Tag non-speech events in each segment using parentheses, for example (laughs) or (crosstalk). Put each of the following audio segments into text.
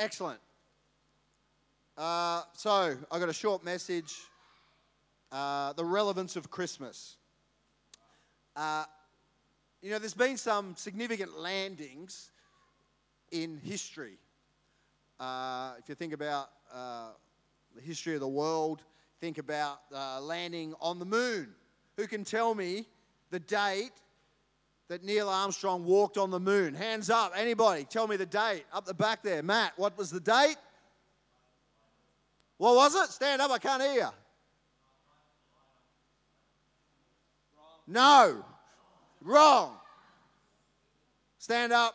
Excellent. Uh, so, I got a short message uh, the relevance of Christmas. Uh, you know, there's been some significant landings in history. Uh, if you think about uh, the history of the world, think about uh, landing on the moon. Who can tell me the date that Neil Armstrong walked on the moon? Hands up, anybody? Tell me the date. Up the back there. Matt, what was the date? What was it? Stand up, I can't hear you. No. Wrong. Stand up,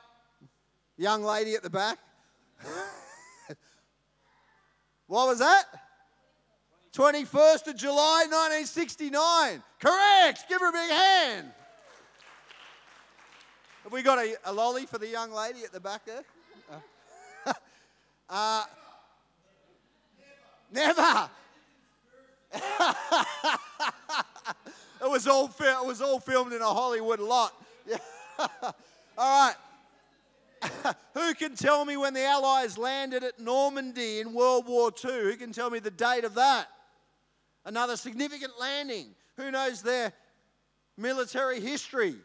young lady at the back. (laughs) what was that? 21st of July 1969. Correct. Give her a big hand. Have we got a, a lolly for the young lady at the back there? Uh, (laughs) uh, never. (laughs) it was all it was all filmed in a Hollywood lot. (laughs) All right. Who can tell me when the Allies landed at Normandy in World War II? Who can tell me the date of that? Another significant landing. Who knows their military history?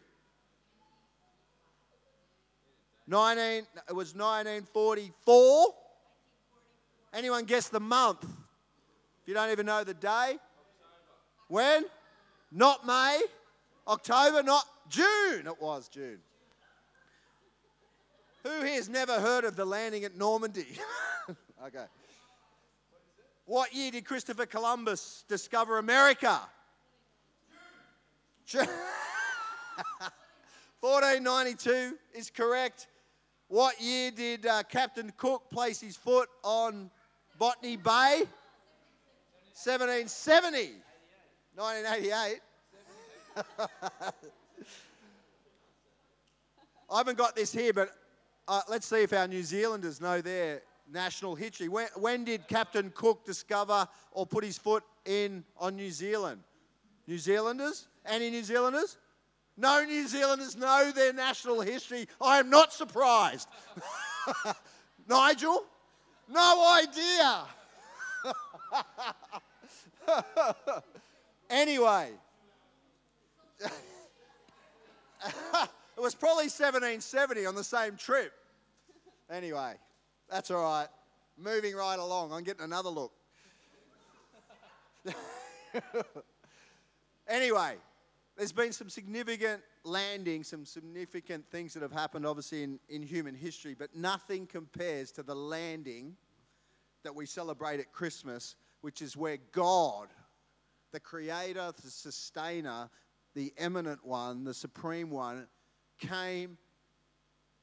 19, it was 1944. Anyone guess the month? If you don't even know the day. When? Not May. October, not June. It was June. Who here has never heard of the landing at Normandy? (laughs) okay. What year did Christopher Columbus discover America? 1492 (laughs) is correct. What year did uh, Captain Cook place his foot on Botany Bay? 1770. 1988. (laughs) I haven't got this here, but uh, let's see if our New Zealanders know their national history. When, when did Captain Cook discover or put his foot in on New Zealand? New Zealanders? Any New Zealanders? No New Zealanders know their national history. I am not surprised. (laughs) Nigel? No idea. (laughs) anyway, (laughs) it was probably 1770 on the same trip. Anyway, that's all right. Moving right along, I'm getting another look. anyway, there's been some significant landings, some significant things that have happened, obviously, in, in human history, but nothing compares to the landing that we celebrate at Christmas, which is where God, the creator, the sustainer, the eminent one, the supreme one, came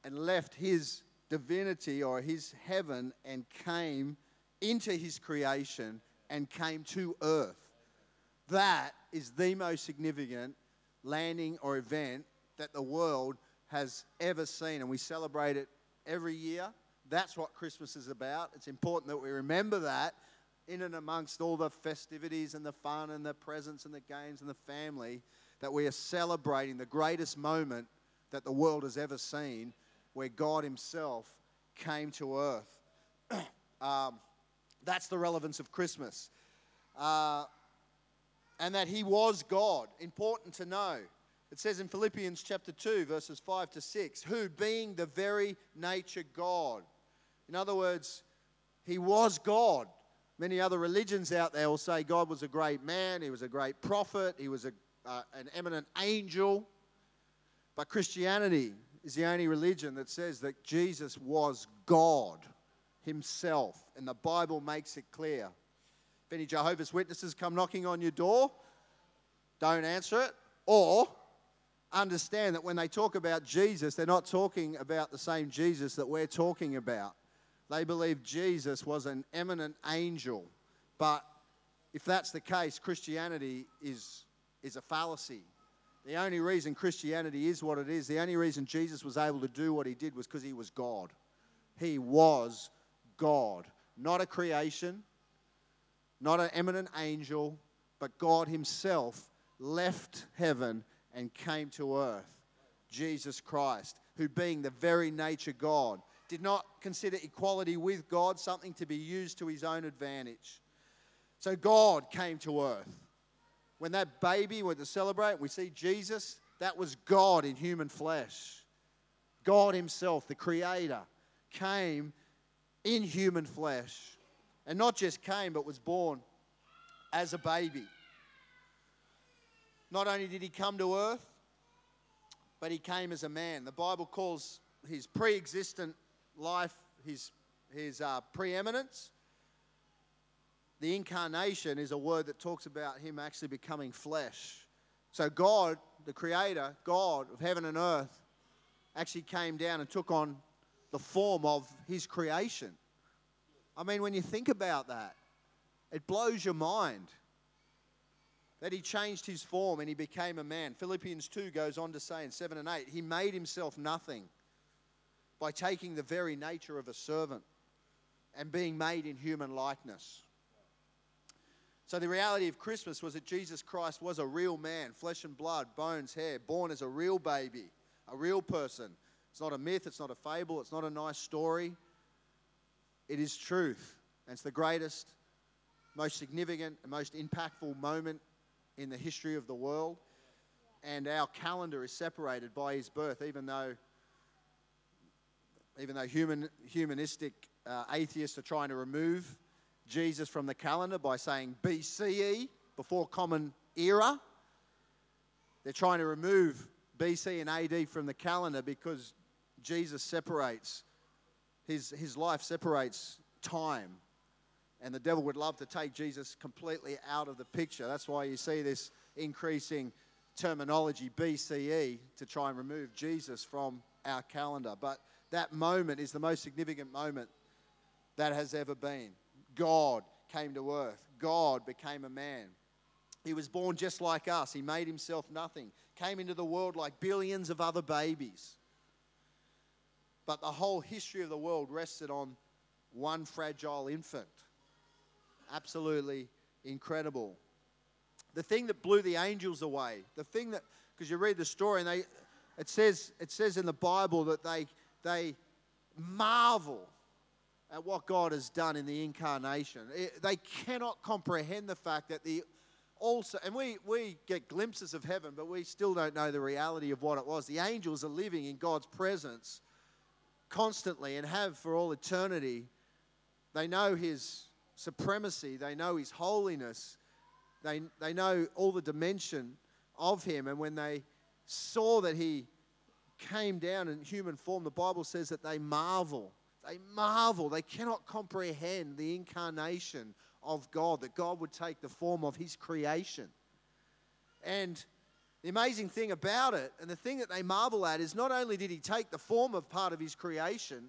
and left his divinity or his heaven and came into his creation and came to earth. That is the most significant landing or event that the world has ever seen, and we celebrate it every year. That's what Christmas is about. It's important that we remember that in and amongst all the festivities and the fun and the presents and the games and the family, that we are celebrating the greatest moment that the world has ever seen where God Himself came to earth. (clears throat) um, that's the relevance of Christmas. Uh, and that He was God. Important to know. It says in Philippians chapter 2, verses 5 to 6, who being the very nature God. In other words, He was God. Many other religions out there will say God was a great man, He was a great prophet, He was a, uh, an eminent angel. But Christianity is the only religion that says that Jesus was God himself. And the Bible makes it clear. If any Jehovah's Witnesses come knocking on your door, don't answer it. Or understand that when they talk about Jesus, they're not talking about the same Jesus that we're talking about. They believe Jesus was an eminent angel. But if that's the case, Christianity is, is a fallacy. The only reason Christianity is what it is, the only reason Jesus was able to do what he did was because he was God. He was God, not a creation, not an eminent angel, but God himself left heaven and came to earth. Jesus Christ, who being the very nature God, did not consider equality with God something to be used to his own advantage. So God came to earth. When that baby went to celebrate, we see Jesus, that was God in human flesh. God Himself, the Creator, came in human flesh. And not just came, but was born as a baby. Not only did He come to earth, but He came as a man. The Bible calls His pre existent life His, his uh, preeminence the incarnation is a word that talks about him actually becoming flesh. So, God, the creator, God of heaven and earth, actually came down and took on the form of his creation. I mean, when you think about that, it blows your mind that he changed his form and he became a man. Philippians 2 goes on to say in 7 and 8, he made himself nothing by taking the very nature of a servant and being made in human likeness. So, the reality of Christmas was that Jesus Christ was a real man, flesh and blood, bones, hair, born as a real baby, a real person. It's not a myth, it's not a fable, it's not a nice story. It is truth. And it's the greatest, most significant, and most impactful moment in the history of the world. And our calendar is separated by his birth, even though, even though human, humanistic uh, atheists are trying to remove Jesus from the calendar by saying BCE, before Common Era. They're trying to remove BC and AD from the calendar because Jesus separates, his, his life separates time. And the devil would love to take Jesus completely out of the picture. That's why you see this increasing terminology, BCE, to try and remove Jesus from our calendar. But that moment is the most significant moment that has ever been. God came to earth. God became a man. He was born just like us. He made himself nothing, came into the world like billions of other babies. But the whole history of the world rested on one fragile infant. Absolutely incredible. The thing that blew the angels away, the thing that, because you read the story and they, it says, it says in the Bible that they, they marvel at what God has done in the incarnation. It, they cannot comprehend the fact that the also, and we, we get glimpses of heaven, but we still don't know the reality of what it was. The angels are living in God's presence constantly and have for all eternity. They know His supremacy, they know His holiness, they, they know all the dimension of Him. And when they saw that He came down in human form, the Bible says that they marvel they marvel. They cannot comprehend the incarnation of God, that God would take the form of His creation. And the amazing thing about it, and the thing that they marvel at, is not only did He take the form of part of His creation,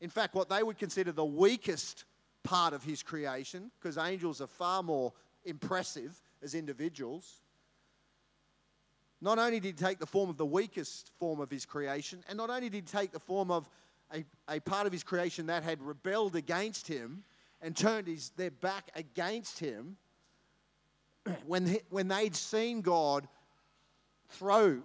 in fact, what they would consider the weakest part of His creation, because angels are far more impressive as individuals. Not only did he take the form of the weakest form of his creation, and not only did he take the form of a, a part of his creation that had rebelled against him and turned his, their back against him, (clears throat) when, he, when they'd seen God throw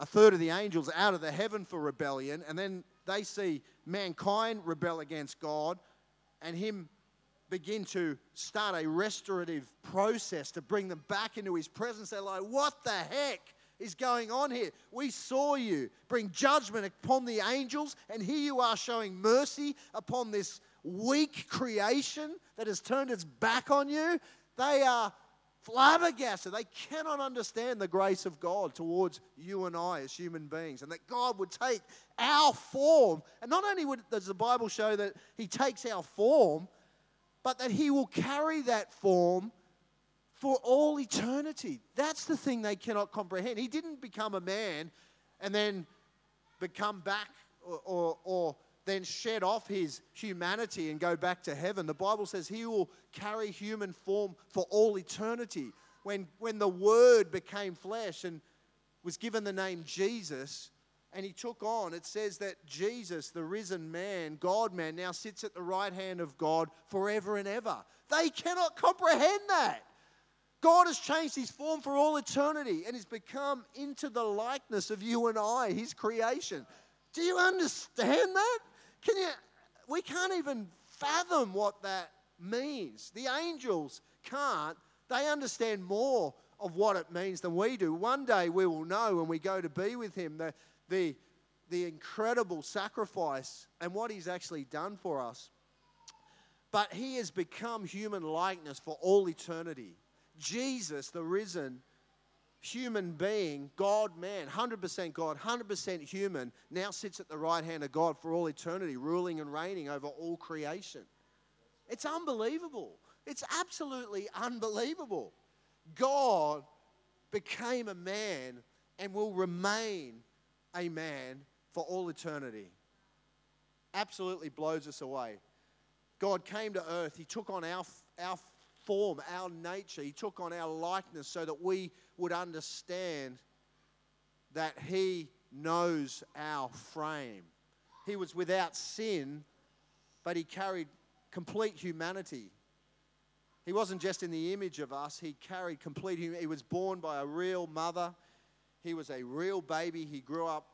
a third of the angels out of the heaven for rebellion, and then they see mankind rebel against God and him begin to start a restorative process to bring them back into his presence, they're like, What the heck? is going on here. We saw you bring judgment upon the angels, and here you are showing mercy upon this weak creation that has turned its back on you. They are flabbergasted. They cannot understand the grace of God towards you and I as human beings, and that God would take our form. And not only would, does the Bible show that He takes our form, but that He will carry that form for all eternity. That's the thing they cannot comprehend. He didn't become a man and then become back or, or, or, then shed off his humanity and go back to heaven. The Bible says he will carry human form for all eternity. When, when the Word became flesh and was given the name Jesus, and he took on, it says that Jesus, the risen man, God man, now sits at the right hand of God forever and ever. They cannot comprehend that. God has changed his form for all eternity and has become into the likeness of you and I, his creation. Do you understand that? Can you? We can't even fathom what that means. The angels can't. They understand more of what it means than we do. One day we will know when we go to be with Him the, the, the incredible sacrifice and what He's actually done for us. But He has become human likeness for all eternity. Jesus, the risen human being, God man, 100% God, 100% human, now sits at the right hand of God for all eternity, ruling and reigning over all creation. It's unbelievable. It's absolutely unbelievable. God became a man and will remain a man for all eternity. Absolutely blows us away. God came to earth, He took on our, our form, our nature, He took on our likeness so that we would understand that He knows our frame. He was without sin, but He carried complete humanity. He wasn't just in the image of us, he carried complete humanity. He was born by a real mother. He was a real baby. He grew up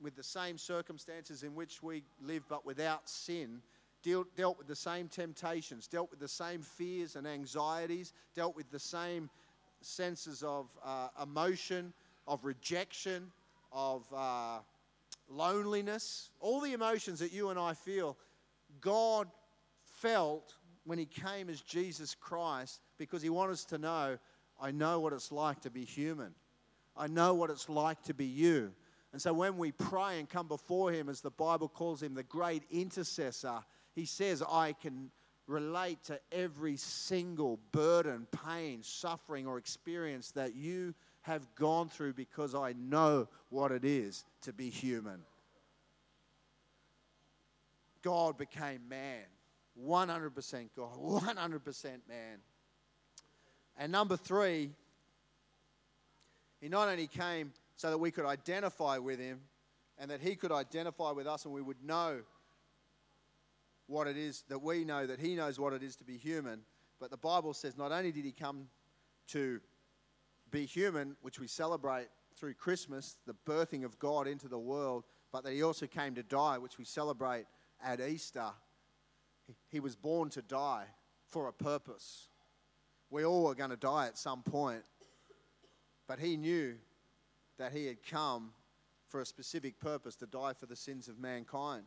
with the same circumstances in which we live, but without sin. Dealt, with the same temptations, dealt with the same fears and anxieties, dealt with the same senses of uh, emotion, of rejection, of uh, loneliness, all the emotions that you and I feel. God felt when he came as Jesus Christ because he wanted us to know I know what it's like to be human. I know what it's like to be you. And so when we pray and come before him, as the Bible calls him the great intercessor, he says, I can relate to every single burden, pain, suffering, or experience that you have gone through because I know what it is to be human. God became man 100% God, (laughs) 100% man. And number three, he not only came so that we could identify with him and that he could identify with us and we would know what it is that we know, that he knows what it is to be human. But the Bible says not only did he come to be human, which we celebrate through Christmas, the birthing of God into the world, but that he also came to die, which we celebrate at Easter he was born to die for a purpose. We all are going to die at some point, but he knew that he had come for a specific purpose to die for the sins of mankind,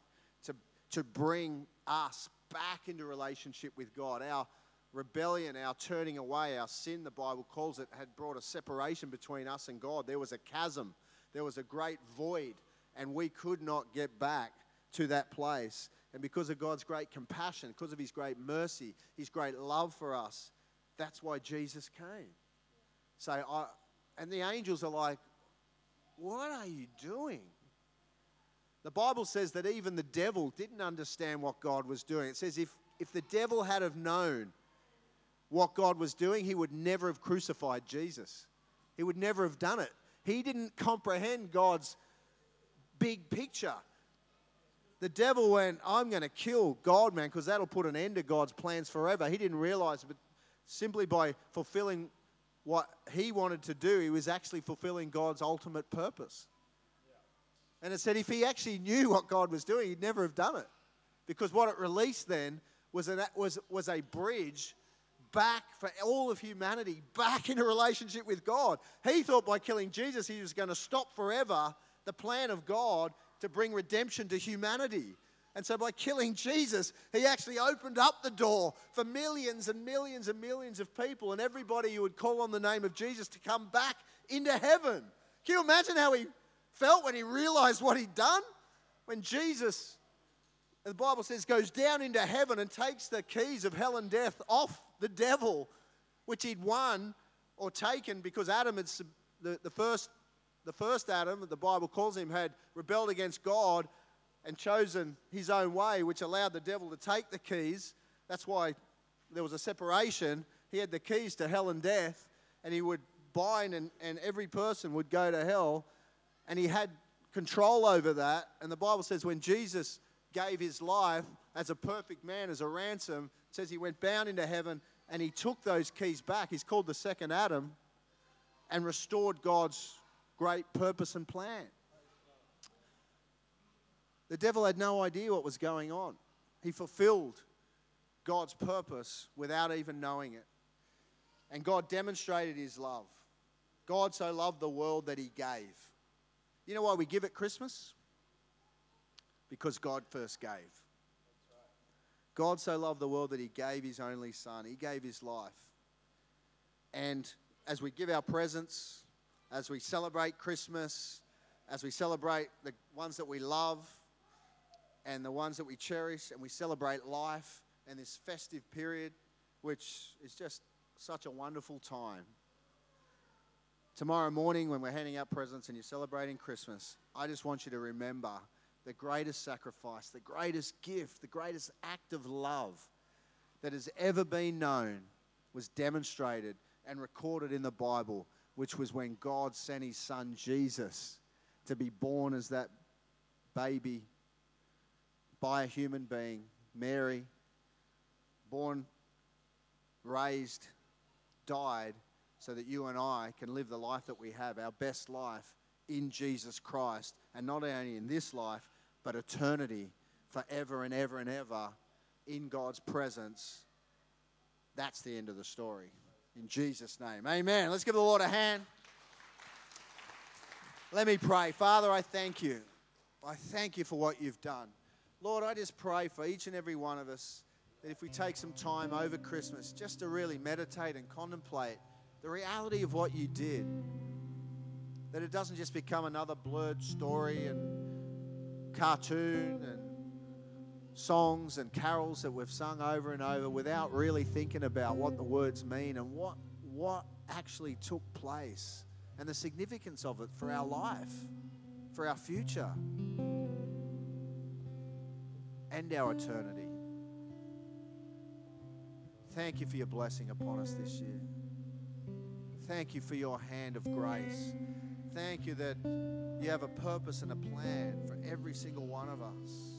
to, bring us back into relationship with God. Our rebellion, our turning away, our sin, the Bible calls it, had brought a separation between us and God. There was a chasm, there was a great void, and we could not get back to that place. And because of God's great compassion, because of his great mercy, his great love for us, that's why Jesus came. So I, and the angels are like, What are you doing? The Bible says that even the devil didn't understand what God was doing. It says if, if the devil had have known what God was doing, he would never have crucified Jesus. He would never have done it. He didn't comprehend God's big picture. The devil went, I'm going to kill God, man, because that'll put an end to God's plans forever. He didn't realize, but simply by fulfilling what he wanted to do, he was actually fulfilling God's ultimate purpose. And it said if he actually knew what God was doing, he'd never have done it. Because what it released then was, an, was, was a bridge back for all of humanity, back in a relationship with God. He thought by killing Jesus, he was going to stop forever the plan of God to bring redemption to humanity. And so, by killing Jesus, he actually opened up the door for millions and millions and millions of people and everybody who would call on the name of Jesus to come back into heaven. Can you imagine how he felt when he realized what he'd done? When Jesus, the Bible says, goes down into heaven and takes the keys of hell and death off the devil, which he'd won or taken because Adam had, the, the first the first Adam, the Bible calls him, had rebelled against God and chosen his own way, which allowed the devil to take the keys. That's why there was a separation. He had the keys to hell and death, and he would bind, and, and every person would go to hell. And he had control over that. And the Bible says when Jesus gave his life as a perfect man, as a ransom, it says he went bound into heaven and he took those keys back. He's called the second Adam and restored God's great purpose and plan. The devil had no idea what was going on. He fulfilled God's purpose without even knowing it. And God demonstrated his love. God so loved the world that he gave. You know why we give at Christmas? Because God first gave. God so loved the world that he gave his only son, he gave his life. And as we give our presents, as we celebrate Christmas, as we celebrate the ones that we love and the ones that we cherish, and we celebrate life and this festive period, which is just such a wonderful time. Tomorrow morning, when we're handing out presents and you're celebrating Christmas, I just want you to remember the greatest sacrifice, the greatest gift, the greatest act of love that has ever been known was demonstrated and recorded in the Bible, which was when God sent his son Jesus to be born as that baby by a human being, Mary, born, raised, died, so that you and I can live the life that we have, our best life in Jesus Christ, and not only in this life, but eternity forever and ever and ever in God's presence. That's the end of the story. In Jesus' name. Amen. Let's give the Lord a hand. Let me pray. Father, I thank you. I thank you for what you've done. Lord, I just pray for each and every one of us that if we take some time over Christmas just to really meditate and contemplate the reality of what you did, that it doesn't just become another blurred story and cartoon and songs and carols that we've sung over and over without really thinking about what the words mean and what, what actually took place and the significance of it for our life, for our future, and our eternity. Thank you for your blessing upon us this year. Thank you for your hand of grace. Thank you that you have a purpose and a plan for every single one of us.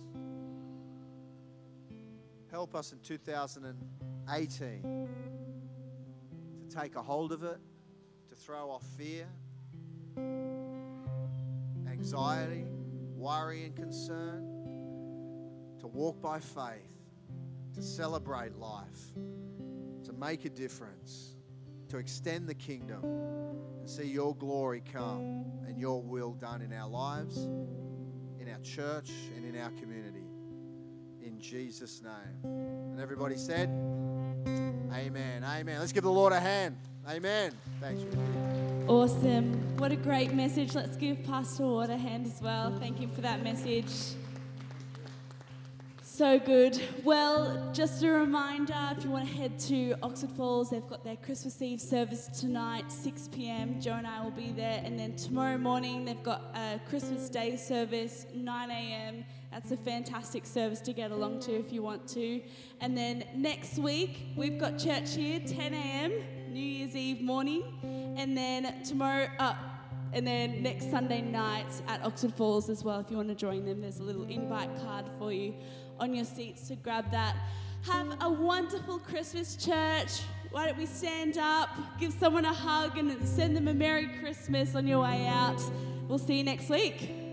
Help us in 2018 to take a hold of it, to throw off fear, anxiety, worry, and concern, to walk by faith, to celebrate life, to make a difference, to extend the kingdom, and see your glory come and your will done in our lives, in our church, and in our community. In Jesus' name. And everybody said, Amen. Amen. Let's give the Lord a hand. Amen. Thanks, you. Awesome. What a great message. Let's give Pastor Ward a hand as well. Thank him for that message. So good. Well, just a reminder if you want to head to Oxford Falls, they've got their Christmas Eve service tonight, 6 p.m. Joe and I will be there. And then tomorrow morning, they've got a Christmas Day service, 9 a.m. That's a fantastic service to get along to if you want to. And then next week, we've got church here, 10 a.m., New Year's Eve morning. And then tomorrow, uh, and then next Sunday night at Oxford Falls as well, if you want to join them, there's a little invite card for you on your seats to grab that. Have a wonderful Christmas, church. Why don't we stand up, give someone a hug, and send them a Merry Christmas on your way out? We'll see you next week.